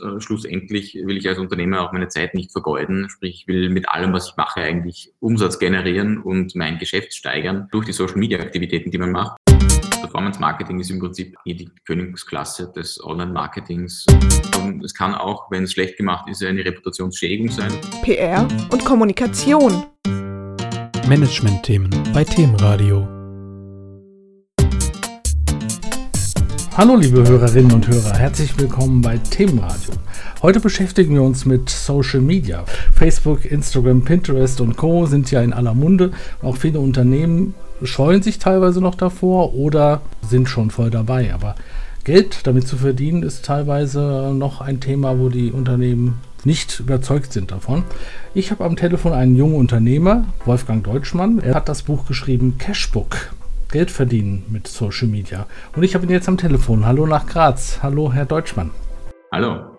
Äh, schlussendlich will ich als Unternehmer auch meine Zeit nicht vergeuden. Sprich, ich will mit allem, was ich mache, eigentlich Umsatz generieren und mein Geschäft steigern durch die Social-Media-Aktivitäten, die man macht. Performance Marketing ist im Prinzip die Königsklasse des Online-Marketings. Es kann auch, wenn es schlecht gemacht ist, eine Reputationsschädigung sein. PR und Kommunikation. Management-Themen bei Themenradio. Hallo liebe Hörerinnen und Hörer, herzlich willkommen bei Themenradio. Heute beschäftigen wir uns mit Social Media. Facebook, Instagram, Pinterest und Co sind ja in aller Munde. Auch viele Unternehmen scheuen sich teilweise noch davor oder sind schon voll dabei. Aber Geld damit zu verdienen ist teilweise noch ein Thema, wo die Unternehmen nicht überzeugt sind davon. Ich habe am Telefon einen jungen Unternehmer, Wolfgang Deutschmann. Er hat das Buch geschrieben Cashbook. Geld verdienen mit Social Media. Und ich habe ihn jetzt am Telefon. Hallo nach Graz. Hallo, Herr Deutschmann. Hallo.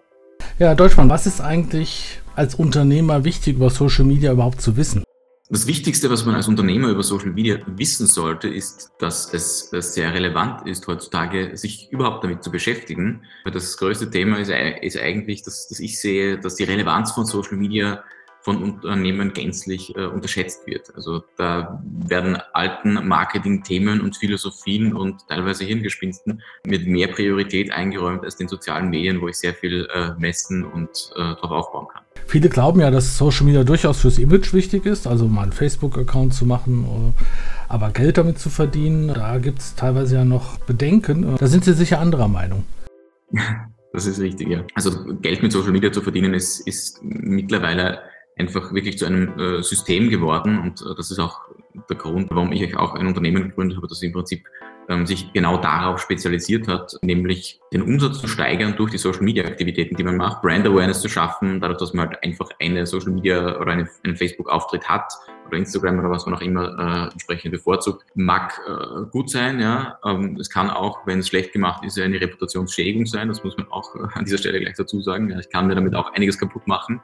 Ja, Herr Deutschmann, was ist eigentlich als Unternehmer wichtig über Social Media überhaupt zu wissen? Das Wichtigste, was man als Unternehmer über Social Media wissen sollte, ist, dass es sehr relevant ist, heutzutage sich überhaupt damit zu beschäftigen. Das größte Thema ist, eigentlich, dass, dass ich sehe, dass die Relevanz von Social Media von Unternehmen gänzlich äh, unterschätzt wird. Also da werden alten Marketing-Themen und Philosophien und teilweise Hirngespinsten mit mehr Priorität eingeräumt als den sozialen Medien, wo ich sehr viel äh, messen und äh, darauf aufbauen kann. Viele glauben ja, dass Social Media durchaus fürs Image wichtig ist, also mal einen Facebook-Account zu machen, oder, aber Geld damit zu verdienen, da gibt es teilweise ja noch Bedenken. Da sind Sie sicher anderer Meinung. Das ist richtig, ja. Also Geld mit Social Media zu verdienen ist, ist mittlerweile einfach wirklich zu einem äh, System geworden und äh, das ist auch der Grund, warum ich auch ein Unternehmen gegründet habe, das im Prinzip ähm, sich genau darauf spezialisiert hat, nämlich den Umsatz zu steigern durch die Social Media Aktivitäten, die man macht, Brand Awareness zu schaffen, dadurch, dass man halt einfach eine Social Media oder eine, einen Facebook-Auftritt hat oder Instagram oder was man auch immer äh, entsprechend bevorzugt, mag äh, gut sein, ja. Ähm, es kann auch, wenn es schlecht gemacht ist, eine Reputationsschädigung sein, das muss man auch äh, an dieser Stelle gleich dazu sagen. Ja. Ich kann mir damit auch einiges kaputt machen.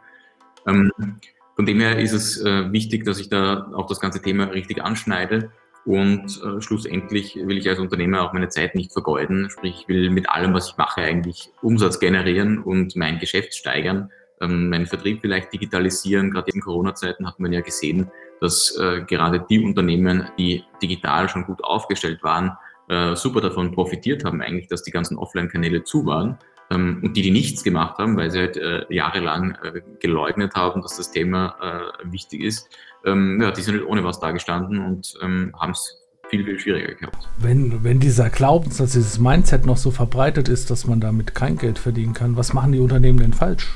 Ähm, von dem her ist es äh, wichtig, dass ich da auch das ganze Thema richtig anschneide. Und äh, schlussendlich will ich als Unternehmer auch meine Zeit nicht vergeuden. Sprich, ich will mit allem, was ich mache, eigentlich Umsatz generieren und mein Geschäft steigern, ähm, meinen Vertrieb vielleicht digitalisieren. Gerade in Corona-Zeiten hat man ja gesehen, dass äh, gerade die Unternehmen, die digital schon gut aufgestellt waren, äh, super davon profitiert haben, eigentlich, dass die ganzen Offline-Kanäle zu waren. Ähm, und die, die nichts gemacht haben, weil sie halt äh, jahrelang äh, geleugnet haben, dass das Thema äh, wichtig ist, ähm, ja, die sind halt ohne was dagestanden und ähm, haben es viel, viel schwieriger gehabt. Wenn, wenn dieser Glaubenssatz, dieses Mindset noch so verbreitet ist, dass man damit kein Geld verdienen kann, was machen die Unternehmen denn falsch?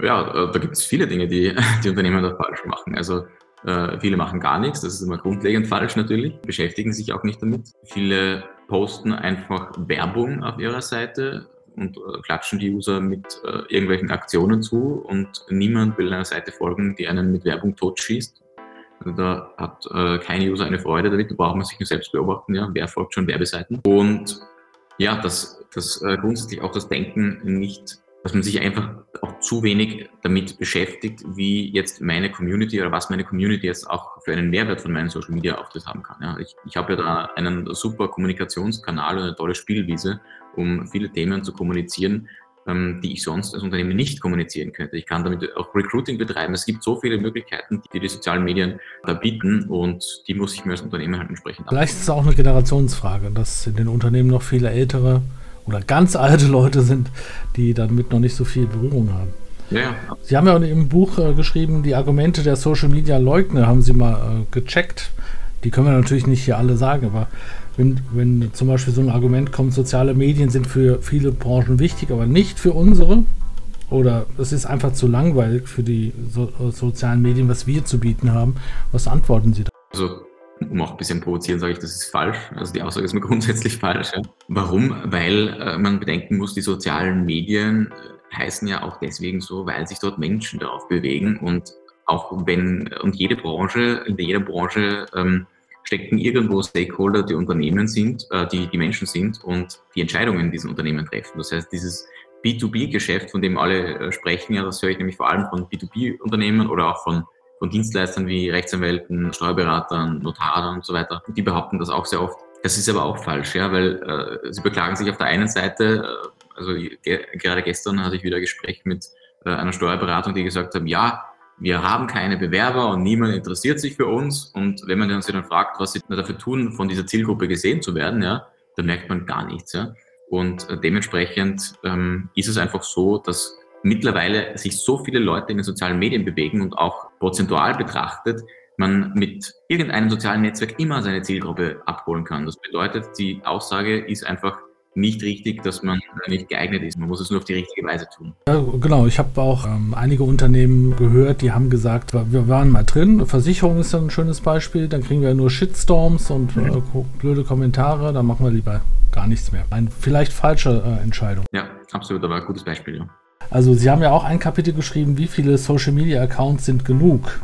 Ja, äh, da gibt es viele Dinge, die die Unternehmen da falsch machen. Also äh, viele machen gar nichts, das ist immer grundlegend falsch natürlich, beschäftigen sich auch nicht damit. Viele posten einfach Werbung auf ihrer Seite, und äh, klatschen die User mit äh, irgendwelchen Aktionen zu und niemand will einer Seite folgen, die einen mit Werbung totschießt. Also da hat äh, kein User eine Freude damit, da braucht man sich nur selbst beobachten, ja, wer folgt schon Werbeseiten. Und ja, dass, dass äh, grundsätzlich auch das Denken nicht, dass man sich einfach auch zu wenig damit beschäftigt, wie jetzt meine Community oder was meine Community jetzt auch für einen Mehrwert von meinen Social Media Auftritt haben kann. Ja. Ich, ich habe ja da einen super Kommunikationskanal und eine tolle Spielwiese um viele Themen zu kommunizieren, ähm, die ich sonst als Unternehmen nicht kommunizieren könnte. Ich kann damit auch Recruiting betreiben. Es gibt so viele Möglichkeiten, die die sozialen Medien da bieten und die muss ich mir als Unternehmen halt entsprechend Vielleicht ist es auch eine Generationsfrage, dass in den Unternehmen noch viele ältere oder ganz alte Leute sind, die damit noch nicht so viel Berührung haben. Ja, Sie haben ja im Buch äh, geschrieben, die Argumente der Social Media Leugner haben Sie mal äh, gecheckt. Die können wir natürlich nicht hier alle sagen, aber wenn, wenn zum Beispiel so ein Argument kommt, soziale Medien sind für viele Branchen wichtig, aber nicht für unsere, oder es ist einfach zu langweilig für die so, sozialen Medien, was wir zu bieten haben, was antworten Sie da? Also um auch ein bisschen provozieren, sage ich, das ist falsch. Also die Aussage ist mir grundsätzlich falsch. Ja. Warum? Weil äh, man bedenken muss, die sozialen Medien äh, heißen ja auch deswegen so, weil sich dort Menschen darauf bewegen und auch wenn und jede Branche, in jeder Branche ähm, stecken irgendwo Stakeholder, die Unternehmen sind, äh, die die Menschen sind und die Entscheidungen in diesen Unternehmen treffen. Das heißt, dieses B2B-Geschäft, von dem alle äh, sprechen, ja, das höre ich nämlich vor allem von B2B-Unternehmen oder auch von, von Dienstleistern wie Rechtsanwälten, Steuerberatern, Notaren und so weiter. Die behaupten das auch sehr oft. Das ist aber auch falsch, ja, weil äh, sie beklagen sich auf der einen Seite, äh, Also ge gerade gestern hatte ich wieder ein Gespräch mit äh, einer Steuerberatung, die gesagt haben, ja, wir haben keine Bewerber und niemand interessiert sich für uns. Und wenn man sich dann fragt, was sie dafür tun, von dieser Zielgruppe gesehen zu werden, ja, dann merkt man gar nichts. Ja. Und äh, dementsprechend ähm, ist es einfach so, dass mittlerweile sich so viele Leute in den sozialen Medien bewegen und auch prozentual betrachtet, man mit irgendeinem sozialen Netzwerk immer seine Zielgruppe abholen kann. Das bedeutet, die Aussage ist einfach nicht richtig, dass man nicht geeignet ist. Man muss es nur auf die richtige Weise tun. Ja, genau. Ich habe auch ähm, einige Unternehmen gehört, die haben gesagt, wir waren mal drin. Versicherung ist ein schönes Beispiel. Dann kriegen wir nur Shitstorms und äh, blöde Kommentare. Dann machen wir lieber gar nichts mehr. Eine vielleicht falsche äh, Entscheidung. Ja, absolut, aber ein gutes Beispiel. Ja. Also Sie haben ja auch ein Kapitel geschrieben, wie viele Social Media Accounts sind genug?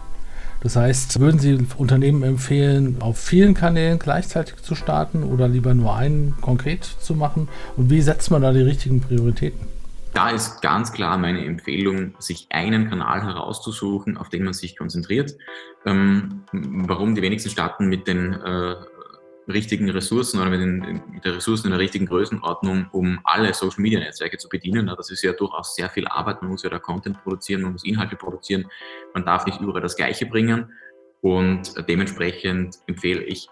Das heißt, würden Sie Unternehmen empfehlen, auf vielen Kanälen gleichzeitig zu starten oder lieber nur einen konkret zu machen? Und wie setzt man da die richtigen Prioritäten? Da ist ganz klar meine Empfehlung, sich einen Kanal herauszusuchen, auf den man sich konzentriert. Ähm, warum die wenigsten starten mit den äh, richtigen Ressourcen oder mit, den, mit der Ressourcen in der richtigen Größenordnung, um alle Social Media Netzwerke zu bedienen. Das ist ja durchaus sehr viel Arbeit. Man muss ja da Content produzieren, man muss Inhalte produzieren. Man darf nicht überall das Gleiche bringen. Und dementsprechend empfehle ich,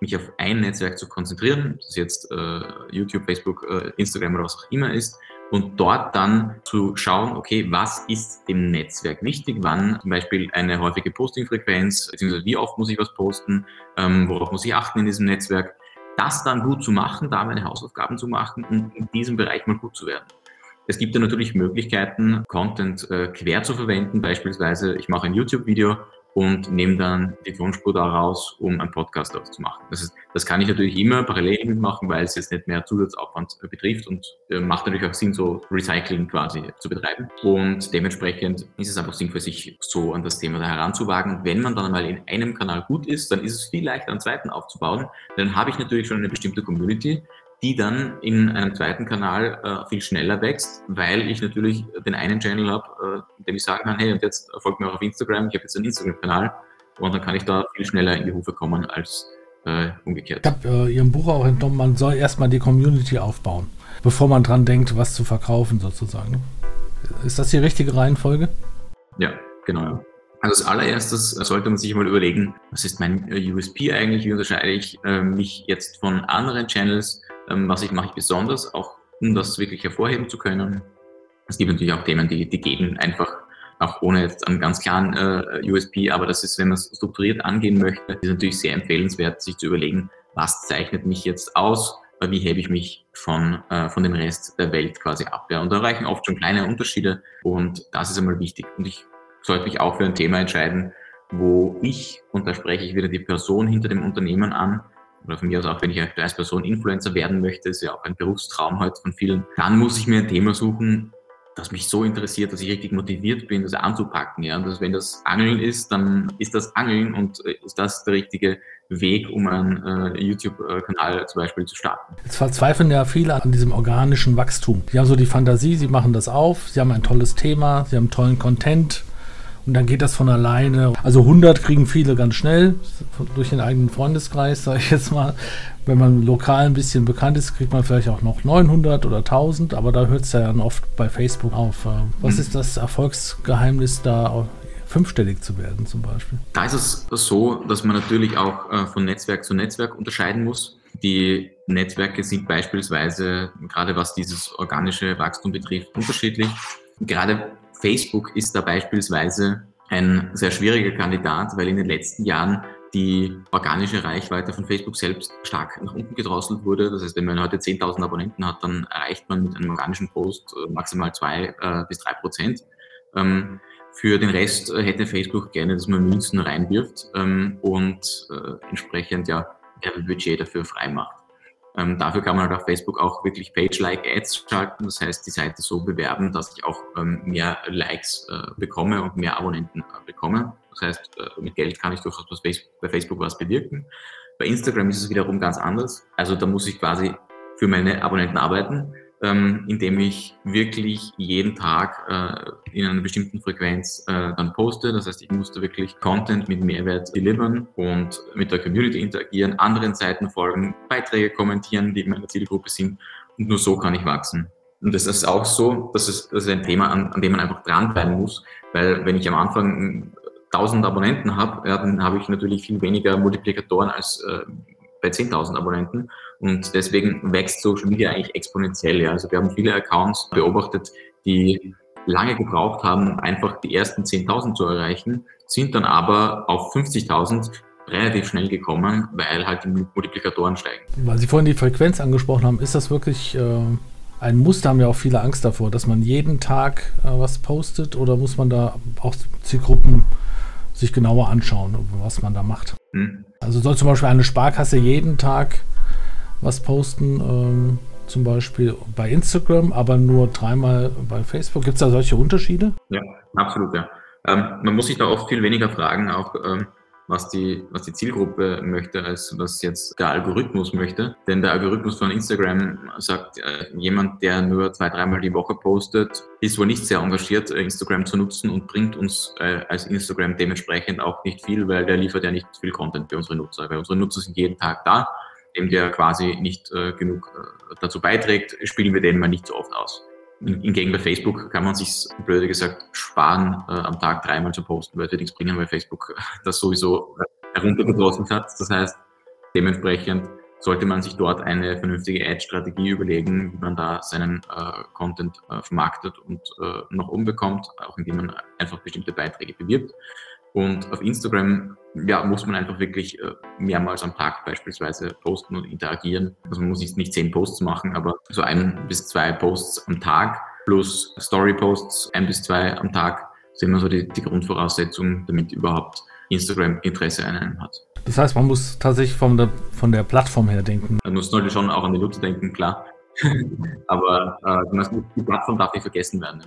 mich auf ein Netzwerk zu konzentrieren, das jetzt äh, YouTube, Facebook, äh, Instagram oder was auch immer ist, und dort dann zu schauen, okay, was ist dem Netzwerk wichtig, wann zum Beispiel eine häufige Postingfrequenz, beziehungsweise wie oft muss ich was posten, ähm, worauf muss ich achten in diesem Netzwerk, das dann gut zu machen, da meine Hausaufgaben zu machen und in diesem Bereich mal gut zu werden. Es gibt ja natürlich Möglichkeiten, Content äh, quer zu verwenden. Beispielsweise, ich mache ein YouTube-Video und nehme dann die Tonspur daraus, um einen Podcast daraus zu machen. Das, ist, das kann ich natürlich immer parallel mitmachen, weil es jetzt nicht mehr Zusatzaufwand betrifft und äh, macht natürlich auch Sinn, so Recycling quasi zu betreiben. Und dementsprechend ist es einfach sinnvoll, sich so an das Thema da heranzuwagen. Wenn man dann einmal in einem Kanal gut ist, dann ist es viel leichter, einen zweiten aufzubauen. Dann habe ich natürlich schon eine bestimmte Community, die dann in einem zweiten Kanal äh, viel schneller wächst, weil ich natürlich den einen Channel habe, dem ich sagen kann, hey, und jetzt folgt mir auch auf Instagram, ich habe jetzt einen Instagram-Kanal und dann kann ich da viel schneller in die Hufe kommen als äh, umgekehrt. Ich habe äh, Ihrem Buch auch entnommen, man soll erstmal die Community aufbauen, bevor man dran denkt, was zu verkaufen sozusagen. Ist das die richtige Reihenfolge? Ja, genau. Also als allererstes sollte man sich mal überlegen, was ist mein äh, USP eigentlich, wie unterscheide ich äh, mich jetzt von anderen Channels, ähm, was ich mache ich besonders, auch um das wirklich hervorheben zu können. Es gibt natürlich auch Themen, die, die gehen einfach auch ohne jetzt einen ganz klaren äh, USP, aber das ist, wenn man es strukturiert angehen möchte, ist natürlich sehr empfehlenswert, sich zu überlegen, was zeichnet mich jetzt aus, wie hebe ich mich von, äh, von dem Rest der Welt quasi ab. Ja. Und da reichen oft schon kleine Unterschiede und das ist einmal wichtig. Und ich sollte mich auch für ein Thema entscheiden, wo ich, und da spreche ich wieder die Person hinter dem Unternehmen an, oder von mir aus auch, wenn ich als Person Influencer werden möchte, ist ja auch ein Berufstraum heute von vielen, dann muss ich mir ein Thema suchen, das mich so interessiert, dass ich richtig motiviert bin, das anzupacken. Ja? Und dass, wenn das Angeln ist, dann ist das Angeln und äh, ist das der richtige Weg, um einen äh, YouTube-Kanal zum Beispiel zu starten. Jetzt verzweifeln ja viele an diesem organischen Wachstum. Die haben so die Fantasie, sie machen das auf, sie haben ein tolles Thema, sie haben tollen Content, und dann geht das von alleine. Also 100 kriegen viele ganz schnell durch den eigenen Freundeskreis, sage ich jetzt mal. Wenn man lokal ein bisschen bekannt ist, kriegt man vielleicht auch noch 900 oder 1000, aber da hört es ja dann oft bei Facebook auf. Äh, was mhm. ist das Erfolgsgeheimnis da fünfstellig zu werden zum Beispiel? Da ist es so, dass man natürlich auch äh, von Netzwerk zu Netzwerk unterscheiden muss. Die Netzwerke sind beispielsweise, gerade was dieses organische Wachstum betrifft, unterschiedlich. Gerade Facebook ist da beispielsweise ein sehr schwieriger Kandidat, weil in den letzten Jahren die organische Reichweite von Facebook selbst stark nach unten gedrosselt wurde. Das heißt, wenn man heute 10.000 Abonnenten hat, dann erreicht man mit einem organischen Post äh, maximal zwei äh, bis drei Prozent. Ähm, für den Rest äh, hätte Facebook gerne, dass man Münzen reinwirft ähm, und entsprechend ja Werbebudget dafür freimacht. Ähm, dafür kann man halt auf Facebook auch wirklich Page-like Ads schalten, das heißt die Seite so bewerben, dass ich auch ähm, mehr Likes äh, bekomme und mehr Abonnenten äh, bekomme. Das heißt, äh, mit Geld kann ich durchaus bei Facebook was bewirken. Bei Instagram ist es wiederum ganz anders. Also da muss ich quasi für meine Abonnenten arbeiten ähm, indem ich wirklich jeden Tag äh, in einer bestimmten Frequenz äh, dann poste. Das heißt, ich musste wirklich Content mit Mehrwert delivern und mit der Community interagieren, anderen Seiten folgen, Beiträge kommentieren, die in meiner Zielgruppe sind. Und nur so kann ich wachsen. Und das ist auch so, dass es, das ist ein Thema, an, an dem man einfach dranbleiben muss, weil wenn ich am Anfang 1000 Abonnenten habe, ja, dann habe ich natürlich viel weniger Multiplikatoren als äh, bei 10.000 Abonnenten und deswegen wächst Social Media eigentlich exponentiell. Ja. Also wir haben viele Accounts beobachtet, die lange gebraucht haben, einfach die ersten 10.000 zu erreichen, sind dann aber auf 50.000 relativ schnell gekommen, weil halt die Multiplikatoren steigen. Weil Sie vorhin die Frequenz angesprochen haben, ist das wirklich äh, ein Muster, haben ja auch viele Angst davor, dass man jeden Tag äh, was postet oder muss man da auch Zielgruppen sich genauer anschauen, was man da macht? Hm. Also soll zum Beispiel eine Sparkasse jeden Tag was posten, ähm, zum Beispiel bei Instagram, aber nur dreimal bei Facebook. Gibt es da solche Unterschiede? Ja, absolut, ja. Ähm, man muss sich da oft viel weniger fragen, auch ähm, was die, was die Zielgruppe möchte, als was jetzt der Algorithmus möchte. Denn der Algorithmus von Instagram sagt, äh, jemand, der nur zwei, dreimal die Woche postet, ist wohl nicht sehr engagiert, äh, Instagram zu nutzen und bringt uns äh, als Instagram dementsprechend auch nicht viel, weil der liefert ja nicht viel Content für unsere Nutzer. Weil unsere Nutzer sind jeden Tag da, dem der quasi nicht äh, genug äh, dazu beiträgt, spielen wir den mal nicht so oft aus. Hingegen bei Facebook kann man sich, blöde gesagt, sparen, äh, am Tag dreimal zu posten, weil es wird nichts bringen, weil Facebook das sowieso heruntergedrosselt hat. Das heißt, dementsprechend sollte man sich dort eine vernünftige Ad-Strategie überlegen, wie man da seinen äh, Content äh, vermarktet und äh, nach oben bekommt, auch indem man einfach bestimmte Beiträge bewirbt. Und auf Instagram ja, muss man einfach wirklich äh, mehrmals am Tag beispielsweise posten und interagieren. Also man muss nicht, nicht zehn Posts machen, aber so ein bis zwei Posts am Tag plus Story-Posts ein bis zwei am Tag sind immer so die, die Grundvoraussetzungen, damit überhaupt Instagram Interesse an einem hat. Das heißt, man muss tatsächlich von der, von der Plattform her denken. Man muss natürlich schon auch an die Nutzer denken, klar. Aber äh, die Plattform darf nicht vergessen werden.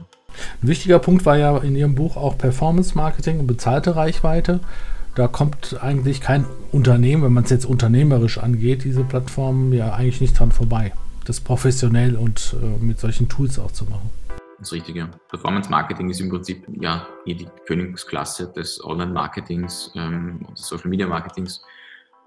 Ein wichtiger Punkt war ja in Ihrem Buch auch Performance Marketing und bezahlte Reichweite. Da kommt eigentlich kein Unternehmen, wenn man es jetzt unternehmerisch angeht, diese Plattform ja eigentlich nicht dran vorbei, das professionell und äh, mit solchen Tools auch zu machen. Das Richtige. Performance Marketing ist im Prinzip ja die Königsklasse des Online-Marketings ähm, und des Social Media Marketings.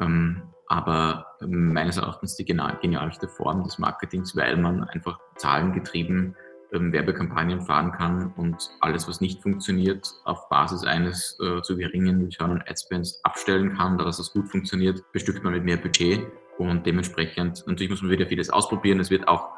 Ähm, aber meines Erachtens die genialste Form des Marketings, weil man einfach zahlengetrieben ähm, Werbekampagnen fahren kann und alles, was nicht funktioniert, auf Basis eines äh, zu geringen Return on Ad Spends abstellen kann, da das gut funktioniert, bestückt man mit mehr Budget und dementsprechend, natürlich muss man wieder vieles ausprobieren, es wird auch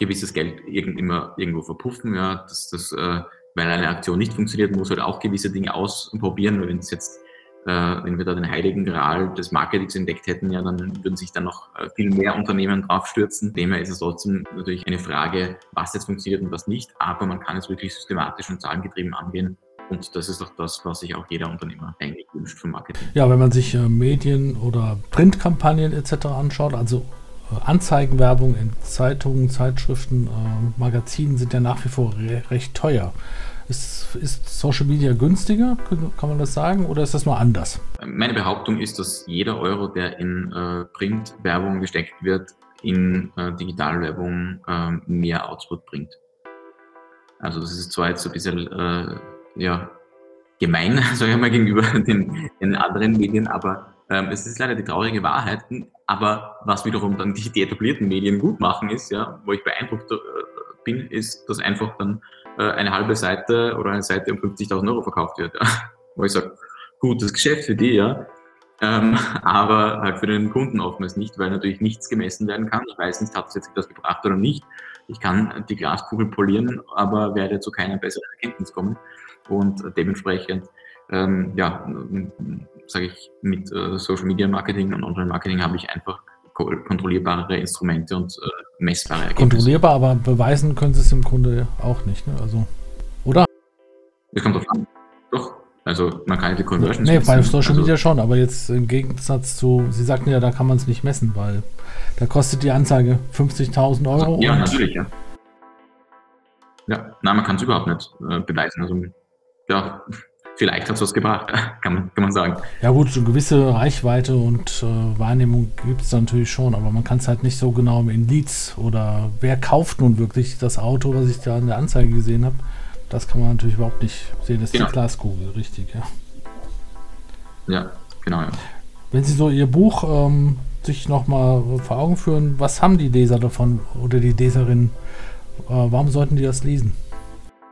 gewisses Geld irgend, immer irgendwo verpuffen, ja, dass das, äh, weil eine Aktion nicht funktioniert, muss halt auch gewisse Dinge ausprobieren, wenn es jetzt äh, wenn wir da den heiligen Gral des Marketings entdeckt hätten, ja, dann würden sich dann noch äh, viel mehr Unternehmen draufstürzen. Demher ist es trotzdem natürlich eine Frage, was jetzt funktioniert und was nicht, aber man kann es wirklich systematisch und zahlengetrieben angehen. Und das ist auch das, was sich auch jeder Unternehmer eigentlich wünscht vom Marketing. Ja, wenn man sich äh, Medien oder Printkampagnen etc. anschaut, also äh, Anzeigenwerbung in Zeitungen, Zeitschriften, Magazinen sind ja nach wie vor re recht teuer. Ist, ist Social Media günstiger, kann man das sagen, oder ist das nur anders? Meine Behauptung ist, dass jeder Euro, der in äh, Printwerbung gesteckt wird, in äh, Digitalwerbung äh, mehr Output bringt. Also das ist zwar jetzt ein bisschen äh, ja, gemein, sage ich mal, gegenüber den, den anderen Medien, aber ähm, es ist leider die traurige Wahrheit. Aber was wiederum dann die, die etablierten Medien gut machen, ist, ja, wo ich beeindruckt äh, bin, ist, dass einfach dann äh, eine halbe Seite oder eine Seite um 50.000 Euro verkauft wird. Wo ich sage, gutes Geschäft für die, ja. Ähm, aber halt für den Kunden oftmals nicht, weil natürlich nichts gemessen werden kann. Ich weiß nicht, hat es jetzt etwas gebracht oder nicht. Ich kann die Glaskugel polieren, aber werde zu keiner besseren Erkenntnis kommen. Und dementsprechend, ähm, ja, sage ich, mit äh, Social Media Marketing und Online Marketing habe ich einfach kontrollierbare Instrumente und äh, messbare Ergebnisse. Kontrollierbar, aber beweisen können sie es im Grunde auch nicht, ne? Also, oder? Das kommt drauf an. Doch. Also man kann die Conversions Nee, bei Social also, Media schon, aber jetzt im Gegensatz zu, Sie sagten ja, da kann man es nicht messen, weil da kostet die Anzeige 50.000 Euro. Ja, natürlich, ja. Ja, nein, man kann es überhaupt nicht äh, beweisen. Also, ja, vielleicht hat es was gebracht, kann man, kann man sagen. Ja gut, eine gewisse Reichweite und äh, Wahrnehmung gibt es natürlich schon, aber man kann es halt nicht so genau in Leads oder wer kauft nun wirklich das Auto, was ich da in der Anzeige gesehen habe, das kann man natürlich überhaupt nicht sehen. Das ist genau. die Glaskugel, richtig, ja. Ja, genau, ja. Wenn Sie so Ihr Buch ähm, sich nochmal vor Augen führen, was haben die Leser davon oder die Leserinnen, warum sollten die das lesen?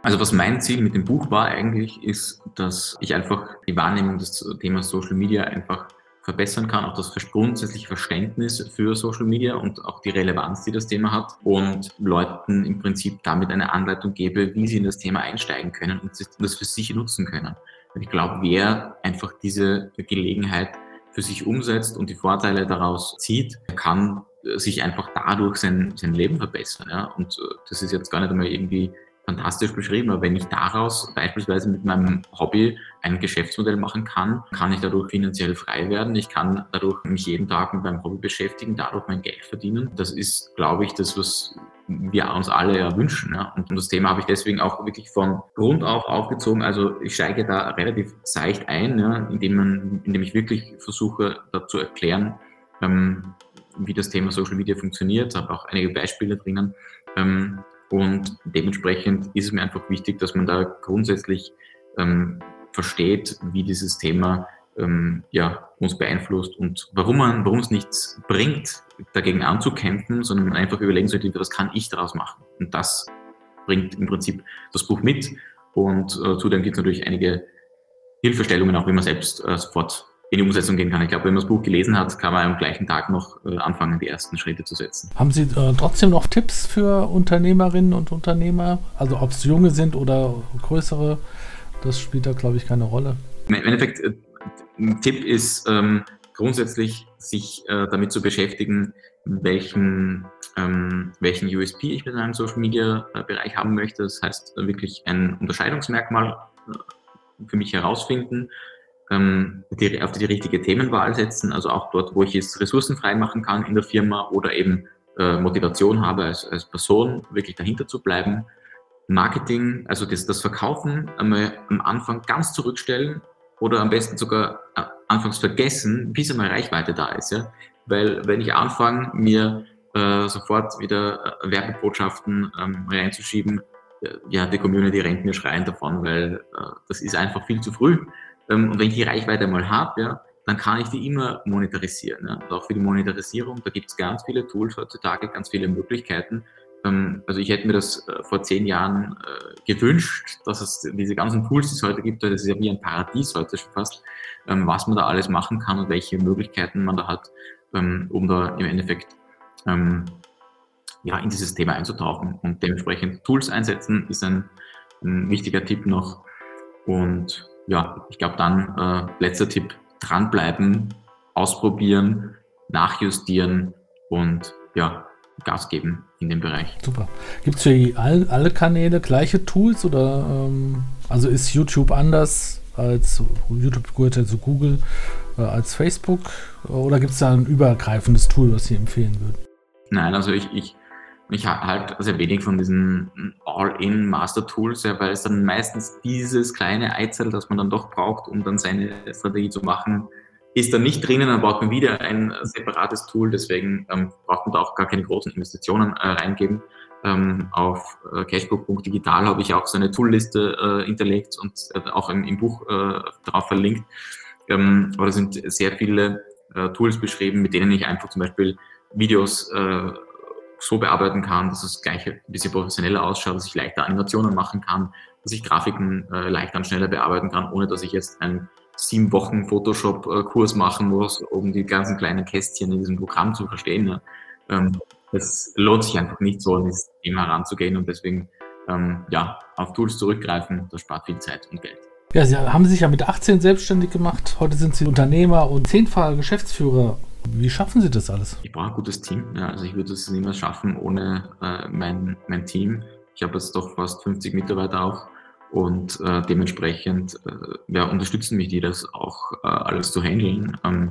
Also was mein Ziel mit dem Buch war eigentlich, ist, dass ich einfach die Wahrnehmung des Themas Social Media einfach verbessern kann, auch das grundsätzliche Verständnis für Social Media und auch die Relevanz, die das Thema hat und Leuten im Prinzip damit eine Anleitung gebe, wie sie in das Thema einsteigen können und das für sich nutzen können. Ich glaube, wer einfach diese Gelegenheit für sich umsetzt und die Vorteile daraus zieht, kann sich einfach dadurch sein, sein Leben verbessern. Ja? Und äh, das ist jetzt gar nicht einmal irgendwie fantastisch beschrieben, aber wenn ich daraus beispielsweise mit meinem Hobby ein Geschäftsmodell machen kann, kann ich dadurch finanziell frei werden. Ich kann dadurch mich jeden Tag mit meinem Hobby beschäftigen, dadurch mein Geld verdienen. Das ist, glaube ich, das, was wir uns alle ja wünschen. Ja. Und das Thema habe ich deswegen auch wirklich von Grund auf aufgezogen. Also ich steige da relativ seicht ein, ja, indem, man, indem ich wirklich versuche, da zu erklären, ähm, wie das Thema Social Media funktioniert. Ich habe auch einige Beispiele drinnen. Ähm, und dementsprechend ist es mir einfach wichtig, dass man da grundsätzlich ähm, versteht, wie dieses Thema ähm, ja, uns beeinflusst und warum, man, warum es nichts bringt, dagegen anzukämpfen, sondern man einfach überlegen sollte, was kann ich daraus machen. Und das bringt im Prinzip das Buch mit. Und äh, zudem gibt es natürlich einige Hilfestellungen, auch wie man selbst äh, sofort in die Umsetzung gehen kann. Ich glaube, wenn man das Buch gelesen hat, kann man am gleichen Tag noch äh, anfangen, die ersten Schritte zu setzen. Haben Sie äh, trotzdem noch Tipps für Unternehmerinnen und Unternehmer? Also ob es junge sind oder größere, das spielt da, glaube ich, keine Rolle. Im Endeffekt, äh, ein Tipp ist ähm, grundsätzlich, sich äh, damit zu beschäftigen, welchen, ähm, welchen USP ich mit einem Social Media äh, Bereich haben möchte. Das heißt, wirklich ein Unterscheidungsmerkmal für mich herausfinden ähm, die, auf die richtige Themenwahl setzen, also auch dort, wo ich es ressourcenfrei machen kann in der Firma oder eben äh, Motivation habe als, als Person, wirklich dahinter zu bleiben. Marketing, also das, das Verkaufen einmal am Anfang ganz zurückstellen oder am besten sogar äh, anfangs vergessen, bis einmal Reichweite da ist. Ja? Weil wenn ich anfange, mir äh, sofort wieder äh, Werbebotschaften ähm, reinzuschieben, äh, ja, die Community rennt mir schreiend davon, weil äh, das ist einfach viel zu früh. Ähm, und wenn ich die Reichweite mal habe, ja, dann kann ich die immer monetarisieren. Ja. Und auch für die Monetarisierung, da gibt es ganz viele Tools heutzutage, ganz viele Möglichkeiten. Ähm, also ich hätte mir das äh, vor zehn Jahren äh, gewünscht, dass es diese ganzen Tools, die es heute gibt, das ist ja wie ein Paradies heute schon fast, ähm, was man da alles machen kann und welche Möglichkeiten man da hat, um da im Endeffekt ja, in dieses Thema einzutauchen. Und dementsprechend Tools einsetzen ist ein, ein wichtiger Tipp noch. Und ja, ich glaube dann, äh, letzter Tipp, dranbleiben, ausprobieren, nachjustieren und ja, Gas geben in dem Bereich. Super. Gibt es für all, alle Kanäle gleiche Tools oder ähm, also ist YouTube anders als YouTube gehört ja zu Google äh, als Facebook oder gibt es da ein übergreifendes Tool, was Sie empfehlen würden? Nein, also ich, ich ich halte sehr wenig von diesen All-in-Master-Tools, ja, weil es dann meistens dieses kleine Eizel, das man dann doch braucht, um dann seine Strategie zu machen, ist dann nicht drinnen, dann braucht man wieder ein separates Tool, deswegen ähm, braucht man da auch gar keine großen Investitionen äh, reingeben. Ähm, auf äh, cashbook.digital habe ich auch so eine Toolliste äh, hinterlegt und äh, auch im, im Buch äh, darauf verlinkt. Ähm, aber da sind sehr viele äh, Tools beschrieben, mit denen ich einfach zum Beispiel Videos so bearbeiten kann, dass es gleich ein bisschen professioneller ausschaut, dass ich leichter Animationen machen kann, dass ich Grafiken äh, leichter und schneller bearbeiten kann, ohne dass ich jetzt einen sieben Wochen Photoshop-Kurs machen muss, um die ganzen kleinen Kästchen in diesem Programm zu verstehen. Ne? Ähm, das lohnt sich einfach nicht so, an dieses Thema heranzugehen und deswegen ähm, ja, auf Tools zurückgreifen, das spart viel Zeit und Geld. Ja, Sie haben sich ja mit 18 selbstständig gemacht. Heute sind Sie Unternehmer und zehnfacher Geschäftsführer wie schaffen Sie das alles? Ich brauche ein gutes Team. Ja, also ich würde es niemals schaffen ohne äh, mein, mein Team. Ich habe jetzt doch fast 50 Mitarbeiter auch und äh, dementsprechend äh, ja, unterstützen mich die, das auch äh, alles zu handeln. Ähm,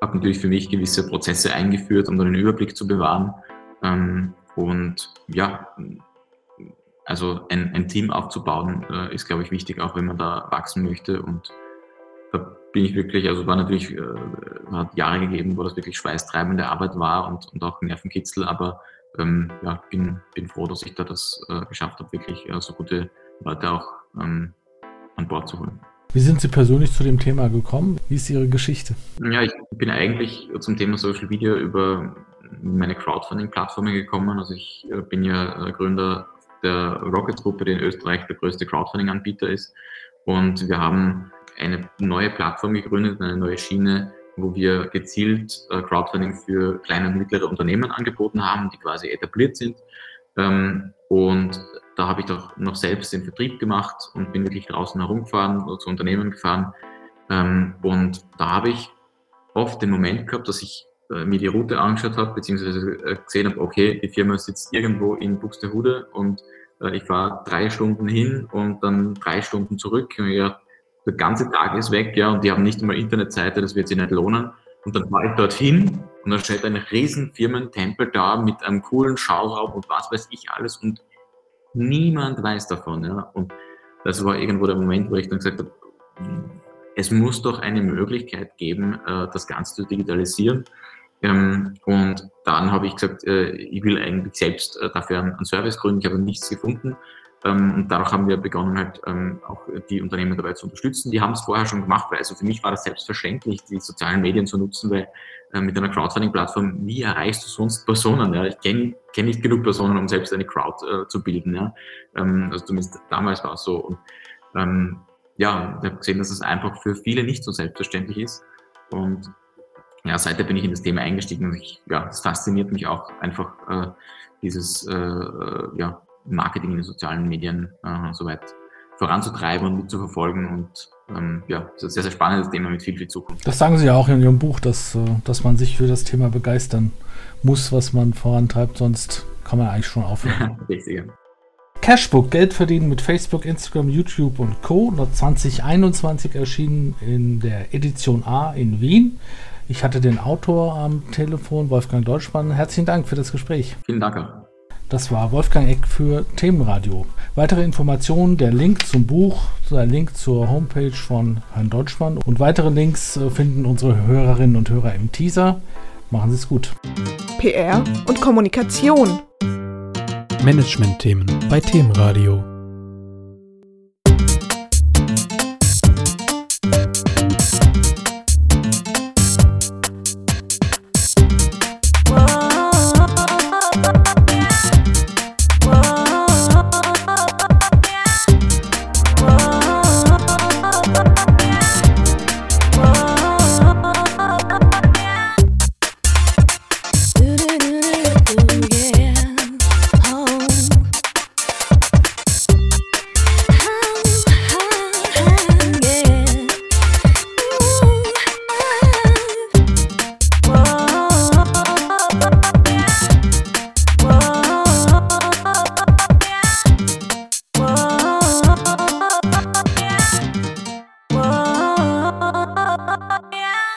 habe natürlich für mich gewisse Prozesse eingeführt, um dann den Überblick zu bewahren. Ähm, und ja, also ein, ein Team aufzubauen, äh, ist, glaube ich, wichtig, auch wenn man da wachsen möchte. Und da bin ich wirklich, also war natürlich, äh, hat Jahre gegeben, wo das wirklich schweißtreibende Arbeit war und, und auch Nervenkitzel, aber ähm, ja, bin, bin froh, dass ich da das äh, geschafft habe, wirklich äh, so gute Leute auch ähm, an Bord zu holen. Wie sind Sie persönlich zu dem Thema gekommen? Wie ist Ihre Geschichte? Ja, ich bin eigentlich zum Thema Social Media über meine Crowdfunding-Plattformen gekommen. Also ich äh, bin ja äh, Gründer der Rocket-Gruppe, die in Österreich der größte Crowdfunding-Anbieter ist. Und wir haben eine neue Plattform gegründet, eine neue Schiene, wo wir gezielt äh, Crowdfunding für kleine und mittlere Unternehmen angeboten haben, die quasi etabliert sind. Ähm, und da habe ich doch noch selbst den Vertrieb gemacht und bin wirklich draußen herumgefahren, zu Unternehmen gefahren. Ähm, und da habe ich oft den Moment gehabt, dass ich äh, mir die Route angeschaut habe, beziehungsweise äh, gesehen habe, okay, die Firma sitzt irgendwo in Buxtehude und äh, ich fahre drei Stunden hin und dann drei Stunden zurück. Und ja, der ganze Tag ist weg, ja, und die haben nicht einmal Internetseite, das wird sich nicht lohnen. Und dann fahre ich dorthin und dann steht ein riesen Firmentempel da mit einem coolen Schauraum und was weiß ich alles und niemand weiß davon, ja. Und das war irgendwo der Moment, wo ich dann gesagt habe, es muss doch eine Möglichkeit geben, das Ganze zu digitalisieren. Ähm, und dann habe ich gesagt, äh, ich will eigentlich selbst äh, dafür einen, Service gründen. Ich habe nichts gefunden. Ähm, und dadurch haben wir begonnen, halt ähm, auch die Unternehmen dabei zu unterstützen. Die haben es vorher schon gemacht, weil also für mich war das selbstverständlich, die sozialen Medien zu nutzen, weil äh, mit einer Crowdfunding-Plattform, wie erreichst du sonst Personen? Ja? Ich kenne kenn nicht genug Personen, um selbst eine Crowd äh, zu bilden. Ja? Ähm, also zumindest damals war es so. Und ähm, ja, ich habe gesehen, dass es einfach für viele nicht so selbstverständlich ist. Und ja, seitdem bin ich in das Thema eingestiegen und ich, ja, es fasziniert mich auch einfach äh, dieses äh, äh ja, Marketing in den sozialen Medien äh, soweit voranzutreiben und mitzuverfolgen und ähm, ja, das ist ein sehr, sehr spannendes Thema mit viel, viel Zukunft. Das sagen Sie ja auch in Ihrem Buch, dass, äh, dass man sich für das Thema begeistern muss, was man vorantreibt, sonst kann man eigentlich schon aufhören. Richtig. Cashbook, Geld verdienen mit Facebook, Instagram, YouTube und Co. 2021 erschienen in der Edition A in Wien. Ich hatte den Autor am Telefon, Wolfgang Deutschmann. Herzlichen Dank für das Gespräch. Vielen Dank. Das war Wolfgang Eck für Themenradio. Weitere Informationen, der Link zum Buch, der Link zur Homepage von Herrn Deutschmann und weitere Links äh, finden unsere Hörerinnen und Hörer im Teaser. Machen Sie es gut. PR und Kommunikation. Management-Themen bei Themenradio.